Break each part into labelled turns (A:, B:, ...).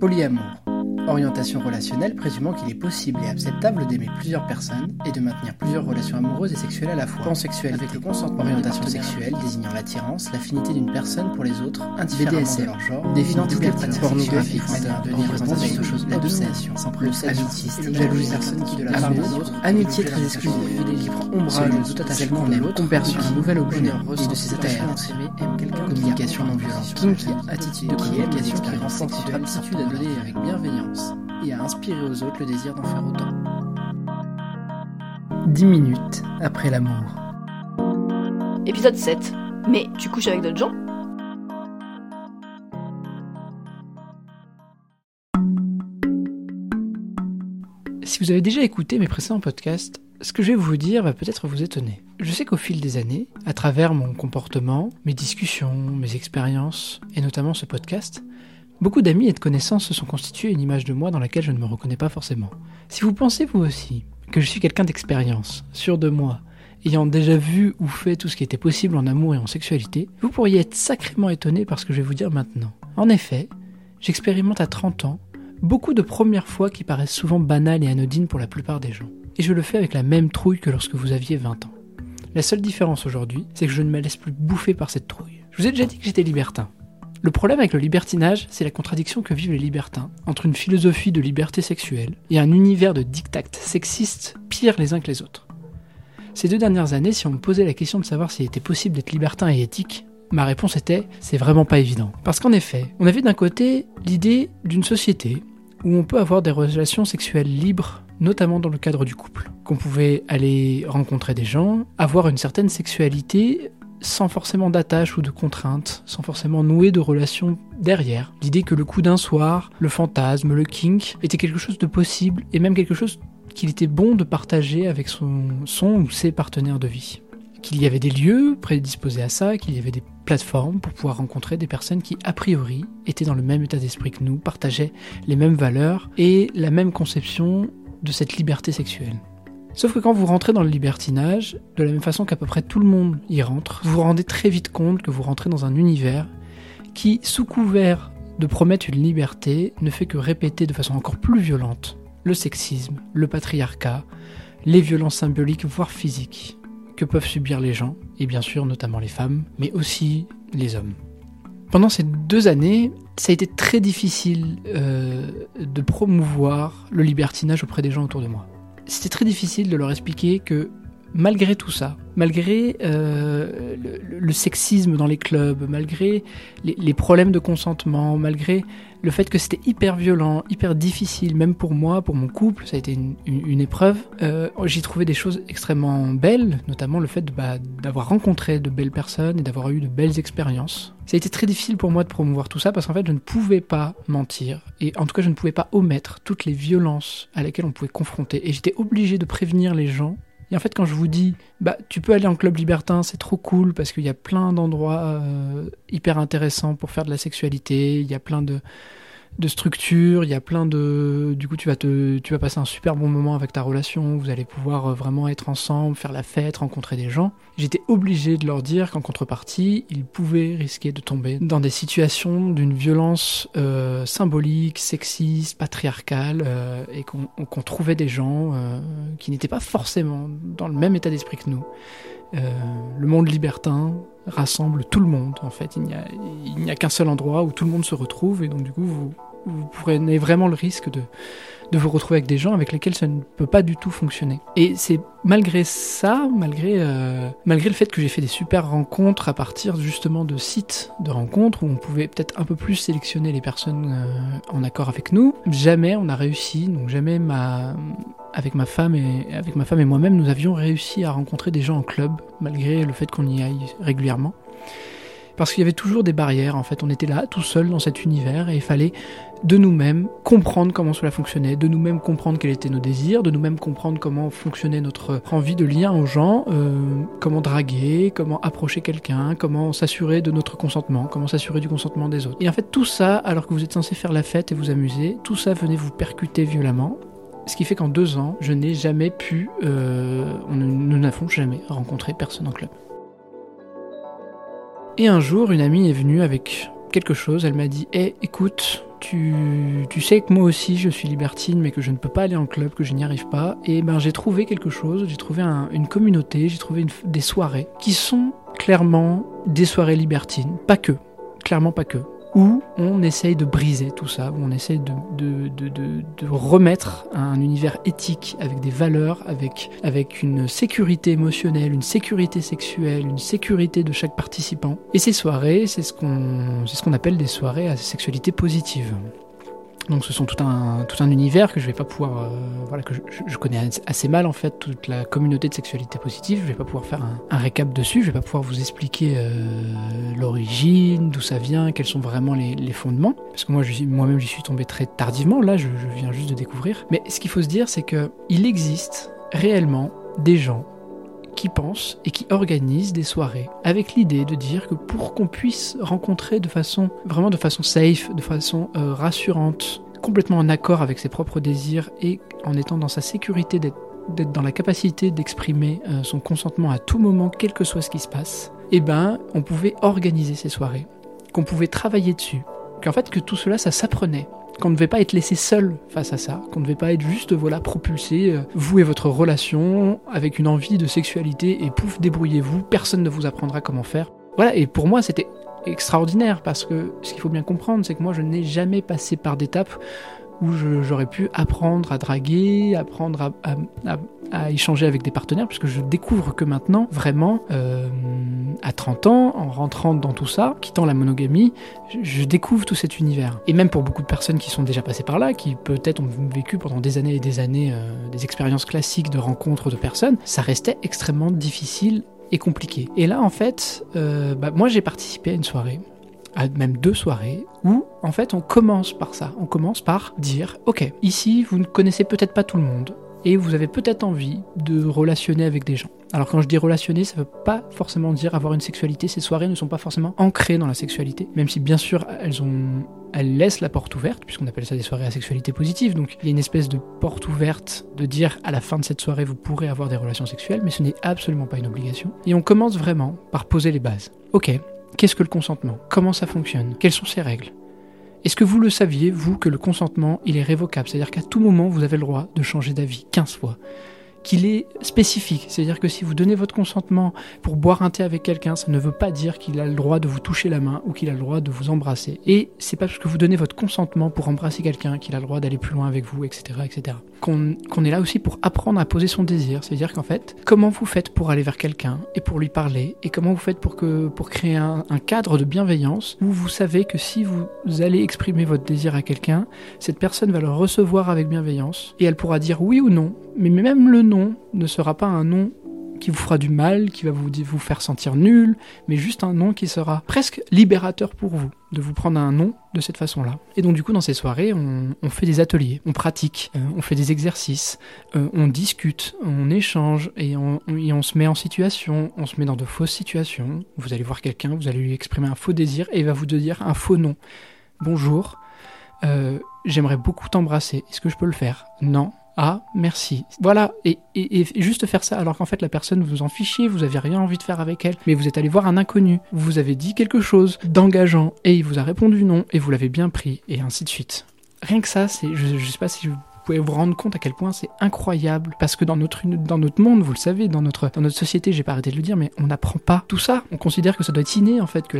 A: Polyamour. Orientation relationnelle présumant qu'il est possible et acceptable d'aimer plusieurs personnes et de maintenir plusieurs relations amoureuses et sexuelles à la fois. Pansexuel avec le consentement. Orientation sexuelle désignant l'attirance, l'affinité d'une personne pour les autres, indifféremment de leur genre, des identités pornographiques, devenir sur choses la domination, le le jalousie personne qui de la part des autres, amitié très exclusive, qui prend ombrage de tout attachement de l'autre, conversion. un nouvel objet et de ses attachements communication non violente, kinky, attitude de communication qui votre aptitude à donner avec bienveillance et à inspirer aux autres le désir d'en faire autant. 10 minutes après l'amour.
B: Épisode 7. Mais tu couches avec d'autres gens?
A: Si vous avez déjà écouté mes précédents podcasts, ce que je vais vous dire va peut-être vous étonner. Je sais qu'au fil des années, à travers mon comportement, mes discussions, mes expériences, et notamment ce podcast, Beaucoup d'amis et de connaissances se sont constitués une image de moi dans laquelle je ne me reconnais pas forcément. Si vous pensez vous aussi que je suis quelqu'un d'expérience, sûr de moi, ayant déjà vu ou fait tout ce qui était possible en amour et en sexualité, vous pourriez être sacrément étonné par ce que je vais vous dire maintenant. En effet, j'expérimente à 30 ans beaucoup de premières fois qui paraissent souvent banales et anodines pour la plupart des gens. Et je le fais avec la même trouille que lorsque vous aviez 20 ans. La seule différence aujourd'hui, c'est que je ne me laisse plus bouffer par cette trouille. Je vous ai déjà dit que j'étais libertin. Le problème avec le libertinage, c'est la contradiction que vivent les libertins entre une philosophie de liberté sexuelle et un univers de dictats sexistes pires les uns que les autres. Ces deux dernières années, si on me posait la question de savoir s'il était possible d'être libertin et éthique, ma réponse était c'est vraiment pas évident. Parce qu'en effet, on avait d'un côté l'idée d'une société où on peut avoir des relations sexuelles libres, notamment dans le cadre du couple. Qu'on pouvait aller rencontrer des gens, avoir une certaine sexualité sans forcément d'attache ou de contrainte, sans forcément nouer de relation derrière. L'idée que le coup d'un soir, le fantasme, le kink était quelque chose de possible et même quelque chose qu'il était bon de partager avec son, son ou ses partenaires de vie. Qu'il y avait des lieux prédisposés à ça, qu'il y avait des plateformes pour pouvoir rencontrer des personnes qui, a priori, étaient dans le même état d'esprit que nous, partageaient les mêmes valeurs et la même conception de cette liberté sexuelle. Sauf que quand vous rentrez dans le libertinage, de la même façon qu'à peu près tout le monde y rentre, vous vous rendez très vite compte que vous rentrez dans un univers qui, sous couvert de promettre une liberté, ne fait que répéter de façon encore plus violente le sexisme, le patriarcat, les violences symboliques, voire physiques, que peuvent subir les gens, et bien sûr notamment les femmes, mais aussi les hommes. Pendant ces deux années, ça a été très difficile euh, de promouvoir le libertinage auprès des gens autour de moi c'était très difficile de leur expliquer que malgré tout ça, malgré euh, le, sexisme dans les clubs, malgré les, problèmes de consentement, malgré le fait que c'était hyper violent, hyper difficile, même pour moi, pour mon couple, ça a été une, épreuve, euh, j'ai trouvé des choses extrêmement belles, notamment le fait bah, d'avoir rencontré de belles personnes et d'avoir eu de belles expériences. Ça a été très difficile pour moi de promouvoir tout ça parce qu'en fait je ne pouvais pas mentir et en tout cas je ne pouvais pas omettre toutes les violences à lesquelles on pouvait confronter et j'étais obligé de prévenir les gens et en fait, quand je vous dis, bah, tu peux aller en club libertin, c'est trop cool parce qu'il y a plein d'endroits euh, hyper intéressants pour faire de la sexualité. Il y a plein de, de structure, il y a plein de... Du coup, tu vas, te, tu vas passer un super bon moment avec ta relation, vous allez pouvoir euh, vraiment être ensemble, faire la fête, rencontrer des gens. J'étais obligé de leur dire qu'en contrepartie, ils pouvaient risquer de tomber dans des situations d'une violence euh, symbolique, sexiste, patriarcale, euh, et qu'on trouvait des gens qui n'étaient pas forcément dans le même état d'esprit que nous. le monde libertin rassemble tout le monde en fait. Il n'y a, qu'un seul endroit où tout le monde se retrouve et donc du coup vous, vous prenez vraiment le risque de, de vous retrouver avec des gens avec lesquels ça ne peut pas du tout fonctionner. Et c'est malgré ça, malgré, euh, malgré le fait que j'ai fait des super rencontres à partir justement de sites de rencontres où on pouvait peut-être un peu plus sélectionner les personnes euh, en accord avec nous, jamais on a réussi, donc jamais ma, avec ma femme et avec ma femme et moi-même, nous avions réussi à rencontrer des gens en club malgré le fait qu'on y aille régulièrement. Parce qu'il y avait toujours des barrières, en fait, on était là tout seul dans cet univers et il fallait de nous-mêmes comprendre comment cela fonctionnait, de nous-mêmes comprendre quels étaient nos désirs, de nous-mêmes comprendre comment fonctionnait notre envie de lien aux gens, euh, comment draguer, comment approcher quelqu'un, comment s'assurer de notre consentement, comment s'assurer du consentement des autres. Et en fait tout ça, alors que vous êtes censé faire la fête et vous amuser, tout ça venait vous percuter violemment. Ce qui fait qu'en deux ans, je n'ai jamais pu, euh, nous n'avons jamais rencontré personne en club. Et un jour, une amie est venue avec quelque chose. Elle m'a dit Hé, écoute, tu, tu, sais que moi aussi je suis libertine, mais que je ne peux pas aller en club, que je n'y arrive pas. Et ben j'ai trouvé quelque chose, j'ai trouvé une communauté, j'ai trouvé des soirées qui sont clairement des soirées libertines, pas que, clairement pas que où on essaye de briser tout ça, où on essaye de, de, de, de, remettre un univers éthique avec des valeurs, avec, avec une sécurité émotionnelle, une sécurité sexuelle, une sécurité de chaque participant. Et ces soirées, c'est ce qu'on ce qu'on appelle des soirées à sexualité positive. Donc ce sont tout un, tout un univers que je vais pas pouvoir, euh, voilà, que je, connais assez mal en fait, toute la communauté de sexualité positive. Je vais pas pouvoir faire un, récap dessus. Je vais pas pouvoir vous expliquer euh, l'origine, d'où ça vient, quels sont vraiment les, les fondements. Parce que moi, moi-même, j'y suis tombé très tardivement. Là, je, je viens juste de découvrir. Mais ce qu'il faut se dire, c'est que il existe réellement des gens qui pensent et qui organisent des soirées avec l'idée de dire que pour qu'on puisse rencontrer de façon vraiment de façon safe, de façon euh, rassurante, complètement en accord avec ses propres désirs et en étant dans sa sécurité d'être dans la capacité d'exprimer euh, son consentement à tout moment, quel que soit ce qui se passe, eh ben, on pouvait organiser ces soirées, qu'on pouvait travailler dessus, qu'en fait que tout cela, ça s'apprenait qu'on ne devait pas être laissé seul face à ça, qu'on ne devait pas être juste voilà propulsé, euh, vous et votre relation avec une envie de sexualité et pouf débrouillez-vous, personne ne vous apprendra comment faire. Voilà et pour moi c'était extraordinaire parce que ce qu'il faut bien comprendre c'est que moi je n'ai jamais passé par d'étapes où j'aurais pu apprendre à draguer, apprendre à, échanger avec des partenaires, puisque je découvre que maintenant, vraiment, euh, à 30 ans, en rentrant dans tout ça, quittant la monogamie, je, découvre tout cet univers. Et même pour beaucoup de personnes qui sont déjà passées par là, qui peut-être ont vécu pendant des années et des années euh, des expériences classiques de rencontres de personnes, ça restait extrêmement difficile et compliqué. Et là, en fait, euh, bah, moi j'ai participé à une soirée même deux soirées, où en fait on commence par ça. On commence par dire, ok, ici vous ne connaissez peut-être pas tout le monde, et vous avez peut-être envie de relationner avec des gens. Alors quand je dis relationner, ça ne veut pas forcément dire avoir une sexualité. Ces soirées ne sont pas forcément ancrées dans la sexualité, même si bien sûr elles ont, elles laissent la porte ouverte, puisqu'on appelle ça des soirées à sexualité positive. Donc il y a une espèce de porte ouverte de dire à la fin de cette soirée vous pourrez avoir des relations sexuelles, mais ce n'est absolument pas une obligation. Et on commence vraiment par poser les bases. Ok, Qu'est-ce que le consentement? Comment ça fonctionne? Quelles sont ses règles? Est-ce que vous le saviez, vous, que le consentement, il est révocable? C'est-à-dire qu'à tout moment, vous avez le droit de changer d'avis 15 fois qu'il est spécifique. C'est-à-dire que si vous donnez votre consentement pour boire un thé avec quelqu'un, ça ne veut pas dire qu'il a le droit de vous toucher la main ou qu'il a le droit de vous embrasser. Et c'est pas parce que vous donnez votre consentement pour embrasser quelqu'un qu'il a le droit d'aller plus loin avec vous, etc., etc. Qu'on est là aussi pour apprendre à poser son désir. C'est-à-dire qu'en fait, comment vous faites pour aller vers quelqu'un et pour lui parler et comment vous faites pour que pour créer un, un cadre de bienveillance où vous savez que si vous allez exprimer votre désir à quelqu'un, cette personne va le recevoir avec bienveillance et elle pourra dire oui ou non. Mais même le ne sera pas un nom qui vous fera du mal, qui va vous, vous faire sentir nul, mais juste un nom qui sera presque libérateur pour vous, de vous prendre un nom de cette façon-là. Et donc du coup, dans ces soirées, on, fait des ateliers, on pratique, euh, on fait des exercices, euh, on discute, on échange, et on, on, se met en situation, on se met dans de fausses situations. Vous allez voir quelqu'un, vous allez lui exprimer un faux désir, et il va vous dire un faux nom. Bonjour, euh, j'aimerais beaucoup t'embrasser, est-ce que je peux le faire? Non, ah, merci. Voilà, et, juste faire ça alors qu'en fait la personne vous en fichiez, vous avez rien envie de faire avec elle, mais vous êtes allé voir un inconnu, vous avez dit quelque chose d'engageant et il vous a répondu non et vous l'avez bien pris et ainsi de suite. Rien que ça, c'est, je, sais pas si pouvez vous rendre compte à quel point c'est incroyable. Parce que dans notre, dans notre monde, vous le savez, dans notre, dans notre société, j'ai pas arrêté de le dire, mais on n'apprend pas tout ça. On considère que ça doit être inné, en fait, que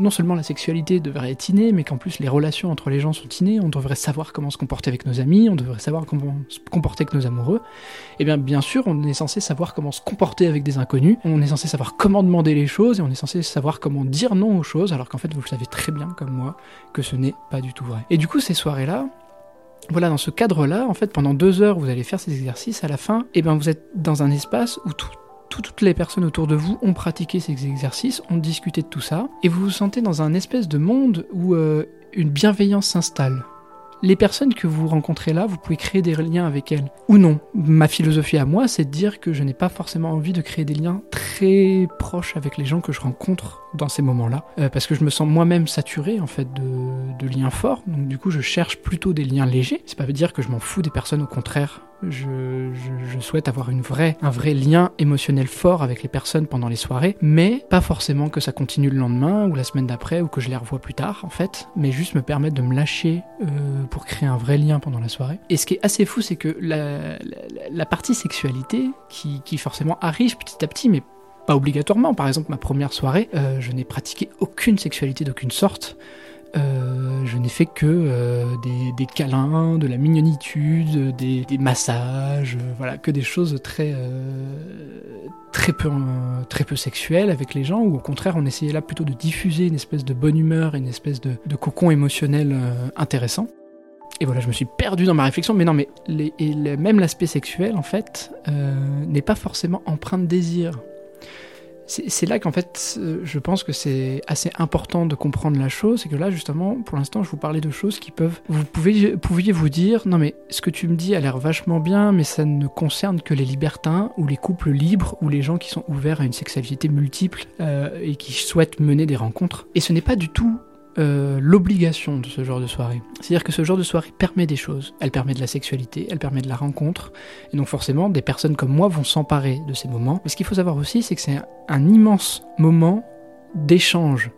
A: non seulement la sexualité devrait être innée, mais qu'en plus les relations entre les gens sont innées. On devrait savoir comment se comporter avec nos amis, on devrait savoir comment se comporter avec nos amoureux. Et eh bien, bien sûr, on est censé savoir comment se comporter avec des inconnus. On est censé savoir comment demander les choses et on est censé savoir comment dire non aux choses, alors qu'en fait, vous le savez très bien, comme moi, que ce n'est pas du tout vrai. Et du coup, ces soirées-là, voilà, dans ce cadre-là, en fait, pendant deux heures, vous allez faire ces exercices. À la fin, eh ben, vous êtes dans un espace où toutes les personnes autour de vous ont pratiqué ces exercices, ont discuté de tout ça, et vous vous sentez dans un espèce de monde où euh, une bienveillance s'installe les personnes que vous rencontrez là, vous pouvez créer des liens avec elles ou non. Ma philosophie à moi, c'est de dire que je n'ai pas forcément envie de créer des liens très proches avec les gens que je rencontre dans ces moments-là, euh, parce que je me sens moi-même saturé en fait de, liens forts. Donc du coup, je cherche plutôt des liens légers. C'est pas dire que je m'en fous des personnes, au contraire. Je, je- souhaite avoir un vrai lien émotionnel fort avec les personnes pendant les soirées, mais pas forcément que ça continue le lendemain ou la semaine d'après ou que je les revoie plus tard en fait, mais juste me permettre de me lâcher euh, pour créer un vrai lien pendant la soirée. Et ce qui est assez fou, c'est que la, la, la partie sexualité, qui, qui forcément arrive petit à petit, mais pas obligatoirement. Par exemple, ma première soirée, euh, je n'ai pratiqué aucune sexualité d'aucune sorte. Euh, je n'ai fait que euh, des, câlins, de la mignonitude, des, massages, voilà, que des choses très peu sexuelles avec les gens. Ou au contraire, on essayait là plutôt de diffuser une espèce de bonne humeur, une espèce de, cocon émotionnel intéressant. Et voilà, je me suis perdu dans ma réflexion, mais non, mais même l'aspect sexuel, en fait, n'est pas forcément empreint de désir. C'est là qu'en fait, euh, je pense que c'est assez important de comprendre la chose, c'est que là, justement, pour l'instant, je vous parlais de choses qui peuvent... Vous pouvez, pouviez vous dire, non mais ce que tu me dis a l'air vachement bien, mais ça ne concerne que les libertins, ou les couples libres, ou les gens qui sont ouverts à une sexualité multiple, euh, et qui souhaitent mener des rencontres. Et ce n'est pas du tout euh, l'obligation de ce genre de soirée. C'est-à-dire que ce genre de soirée permet des choses. Elle permet de la sexualité, elle permet de la rencontre. Et donc forcément, des personnes comme moi vont s'emparer de ces moments. Mais ce qu'il faut savoir aussi, c'est que c'est un, immense moment d'échange.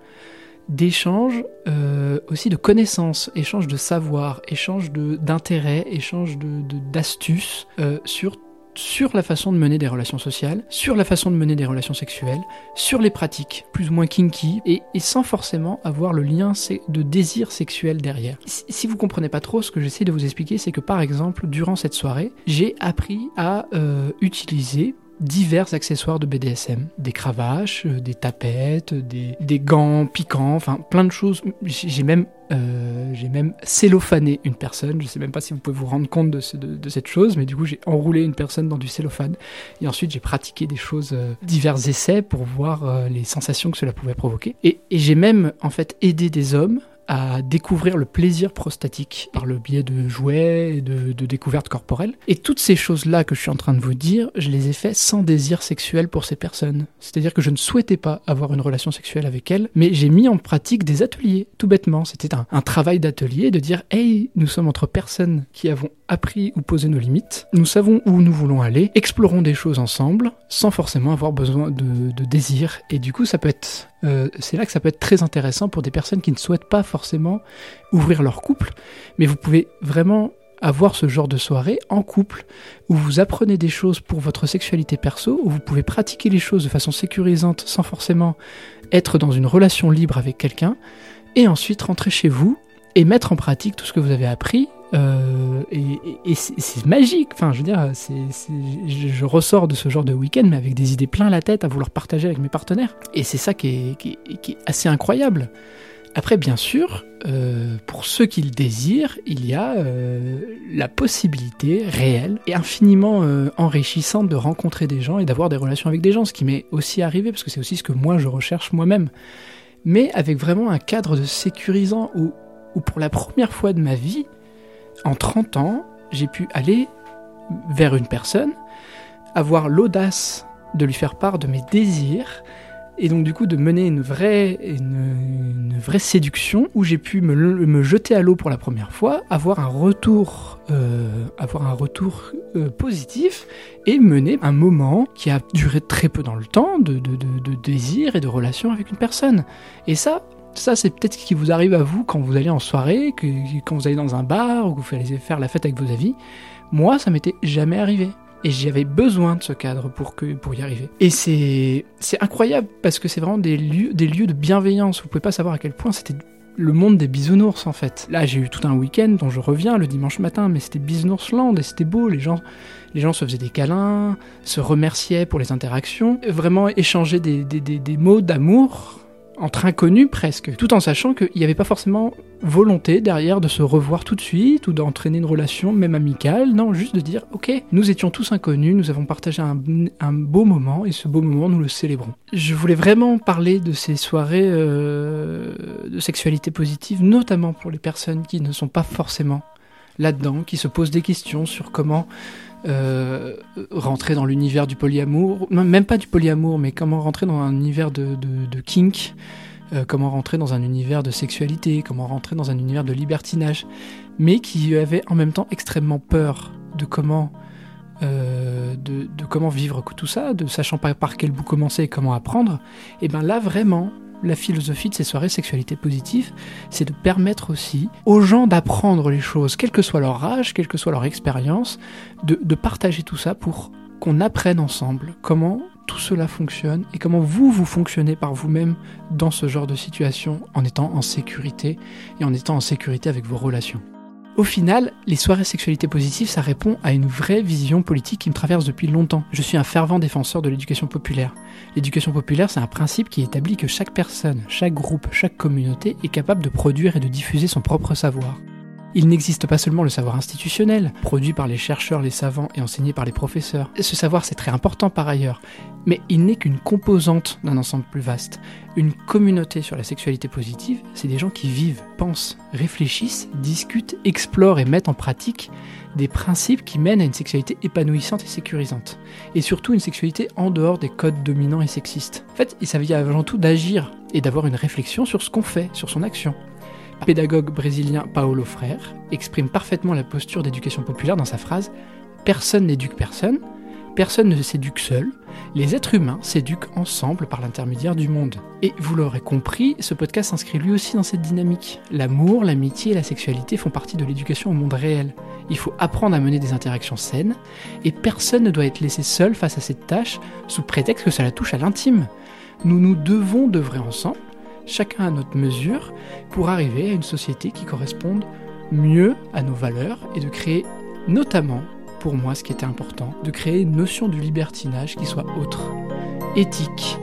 A: D'échange, euh, aussi de connaissances, échange de savoir, échange de- d'intérêts, échange de- de- d'astuces euh, sur sur la façon de mener des relations sociales, sur la façon de mener des relations sexuelles, sur les pratiques plus ou moins kinky, et, sans forcément avoir le lien de désir sexuel derrière. Si, si vous comprenez pas trop, ce que j'essaie de vous expliquer, c'est que par exemple, durant cette soirée, j'ai appris à euh, utiliser divers accessoires de BDSM, des cravaches, euh, des tapettes, des, des gants piquants, enfin plein de choses. J'ai même, euh, j'ai même cellophané une personne. Je sais même pas si vous pouvez vous rendre compte de, ce- de- de cette chose, mais du coup j'ai enroulé une personne dans du cellophane et ensuite j'ai pratiqué des choses, euh, divers essais pour voir euh, les sensations que cela pouvait provoquer. Et, et j'ai même en fait aidé des hommes à découvrir le plaisir prostatique par le biais de jouets et de, découvertes corporelles. Et toutes ces choses-là que je suis en train de vous dire, je les ai fait sans désir sexuel pour ces personnes. C'est-à-dire que je ne souhaitais pas avoir une relation sexuelle avec elles, mais j'ai mis en pratique des ateliers, tout bêtement. C'était un, un travail d'atelier de dire, hey, nous sommes entre personnes qui avons appris ou posé nos limites, nous savons où nous voulons aller, explorons des choses ensemble, sans forcément avoir besoin de, de désir. Et du coup, ça peut être euh, c'est là que ça peut être très intéressant pour des personnes qui ne souhaitent pas forcément ouvrir leur couple, mais vous pouvez vraiment avoir ce genre de soirée en couple où vous apprenez des choses pour votre sexualité perso, où vous pouvez pratiquer les choses de façon sécurisante sans forcément être dans une relation libre avec quelqu'un, et ensuite rentrer chez vous et mettre en pratique tout ce que vous avez appris. Euh, et c'est magique, enfin je veux dire, je, ressors de ce genre de week-end mais avec des idées plein la tête à vouloir partager avec mes partenaires. Et c'est ça qui est, assez incroyable. Après, bien sûr, euh, pour ceux qui le désirent, il y a euh, la possibilité réelle et infiniment enrichissante de rencontrer des gens et d'avoir des relations avec des gens, ce qui m'est aussi arrivé, parce que c'est aussi ce que moi je recherche moi-même. Mais avec vraiment un cadre de sécurisant où pour la première fois de ma vie, en 30 ans, j'ai pu aller vers une personne, avoir l'audace de lui faire part de mes désirs, et donc du coup de mener une vraie, séduction où j'ai pu me, jeter à l'eau pour la première fois, avoir un retour, euh, avoir un retour euh, positif et mener un moment qui a duré très peu dans le temps de, de désir et de relation avec une personne. Et ça, ça c'est peut-être ce qui vous arrive à vous quand vous allez en soirée, que, quand vous allez dans un bar ou que vous allez faire la fête avec vos amis. Moi, ça m'était jamais arrivé. Et j'avais besoin de ce cadre pour, que, pour y arriver. Et c'est, c'est incroyable parce que c'est vraiment des lieux, des lieux de bienveillance. Vous pouvez pas savoir à quel point c'était le monde des bisounours en fait. Là j'ai eu tout un week-end dont je reviens le dimanche matin, mais c'était Bisounoursland et c'était beau. Les gens, les gens se faisaient des câlins, se remerciaient pour les interactions, vraiment échanger des, des, des, des mots d'amour entre inconnus presque, tout en sachant qu'il n'y avait pas forcément volonté derrière de se revoir tout de suite ou d'entraîner une relation même amicale, non, juste de dire ok, nous étions tous inconnus, nous avons partagé un, beau moment et ce beau moment nous le célébrons. Je voulais vraiment parler de ces soirées euh, de sexualité positive, notamment pour les personnes qui ne sont pas forcément là-dedans, qui se posent des questions sur comment euh, rentrer dans l'univers du polyamour, même pas du polyamour, mais comment rentrer dans un univers de, kink, euh, comment rentrer dans un univers de sexualité, comment rentrer dans un univers de libertinage, mais qui avaient en même temps extrêmement peur de comment euh, de, de, comment vivre tout ça, de sachant pas par quel bout commencer et comment apprendre, et bien là vraiment, la philosophie de ces soirées sexualité positive, c'est de permettre aussi aux gens d'apprendre les choses, quel que soit leur âge, quelle que soit leur expérience, de, de partager tout ça pour qu'on apprenne ensemble comment tout cela fonctionne et comment vous, vous fonctionnez par vous-même dans ce genre de situation en étant en sécurité et en étant en sécurité avec vos relations. Au final, les soirées sexualité positive, ça répond à une vraie vision politique qui me traverse depuis longtemps. Je suis un fervent défenseur de l'éducation populaire. L'éducation populaire, c'est un principe qui établit que chaque personne, chaque groupe, chaque communauté est capable de produire et de diffuser son propre savoir. Il n'existe pas seulement le savoir institutionnel, produit par les chercheurs, les savants et enseigné par les professeurs. ce savoir, c'est très important par ailleurs, mais il n'est qu'une composante d'un ensemble plus vaste. Une communauté sur la sexualité positive, c'est des gens qui vivent, pensent, réfléchissent, discutent, explorent et mettent en pratique des principes qui mènent à une sexualité épanouissante et sécurisante. Et surtout une sexualité en dehors des codes dominants et sexistes. En fait, il s'agit avant tout d'agir et d'avoir une réflexion sur ce qu'on fait, sur son action pédagogue brésilien Paulo Freire exprime parfaitement la posture d'éducation populaire dans sa phrase Personne n'éduque personne, personne ne s'éduque seul, les êtres humains s'éduquent ensemble par l'intermédiaire du monde. Et vous l'aurez compris, ce podcast s'inscrit lui aussi dans cette dynamique. L'amour, l'amitié et la sexualité font partie de l'éducation au monde réel. Il faut apprendre à mener des interactions saines, et personne ne doit être laissé seul face à cette tâche sous prétexte que cela touche à l'intime. Nous nous devons d'œuvrer ensemble chacun à notre mesure, pour arriver à une société qui corresponde mieux à nos valeurs et de créer notamment, pour moi ce qui était important, de créer une notion du libertinage qui soit autre, éthique.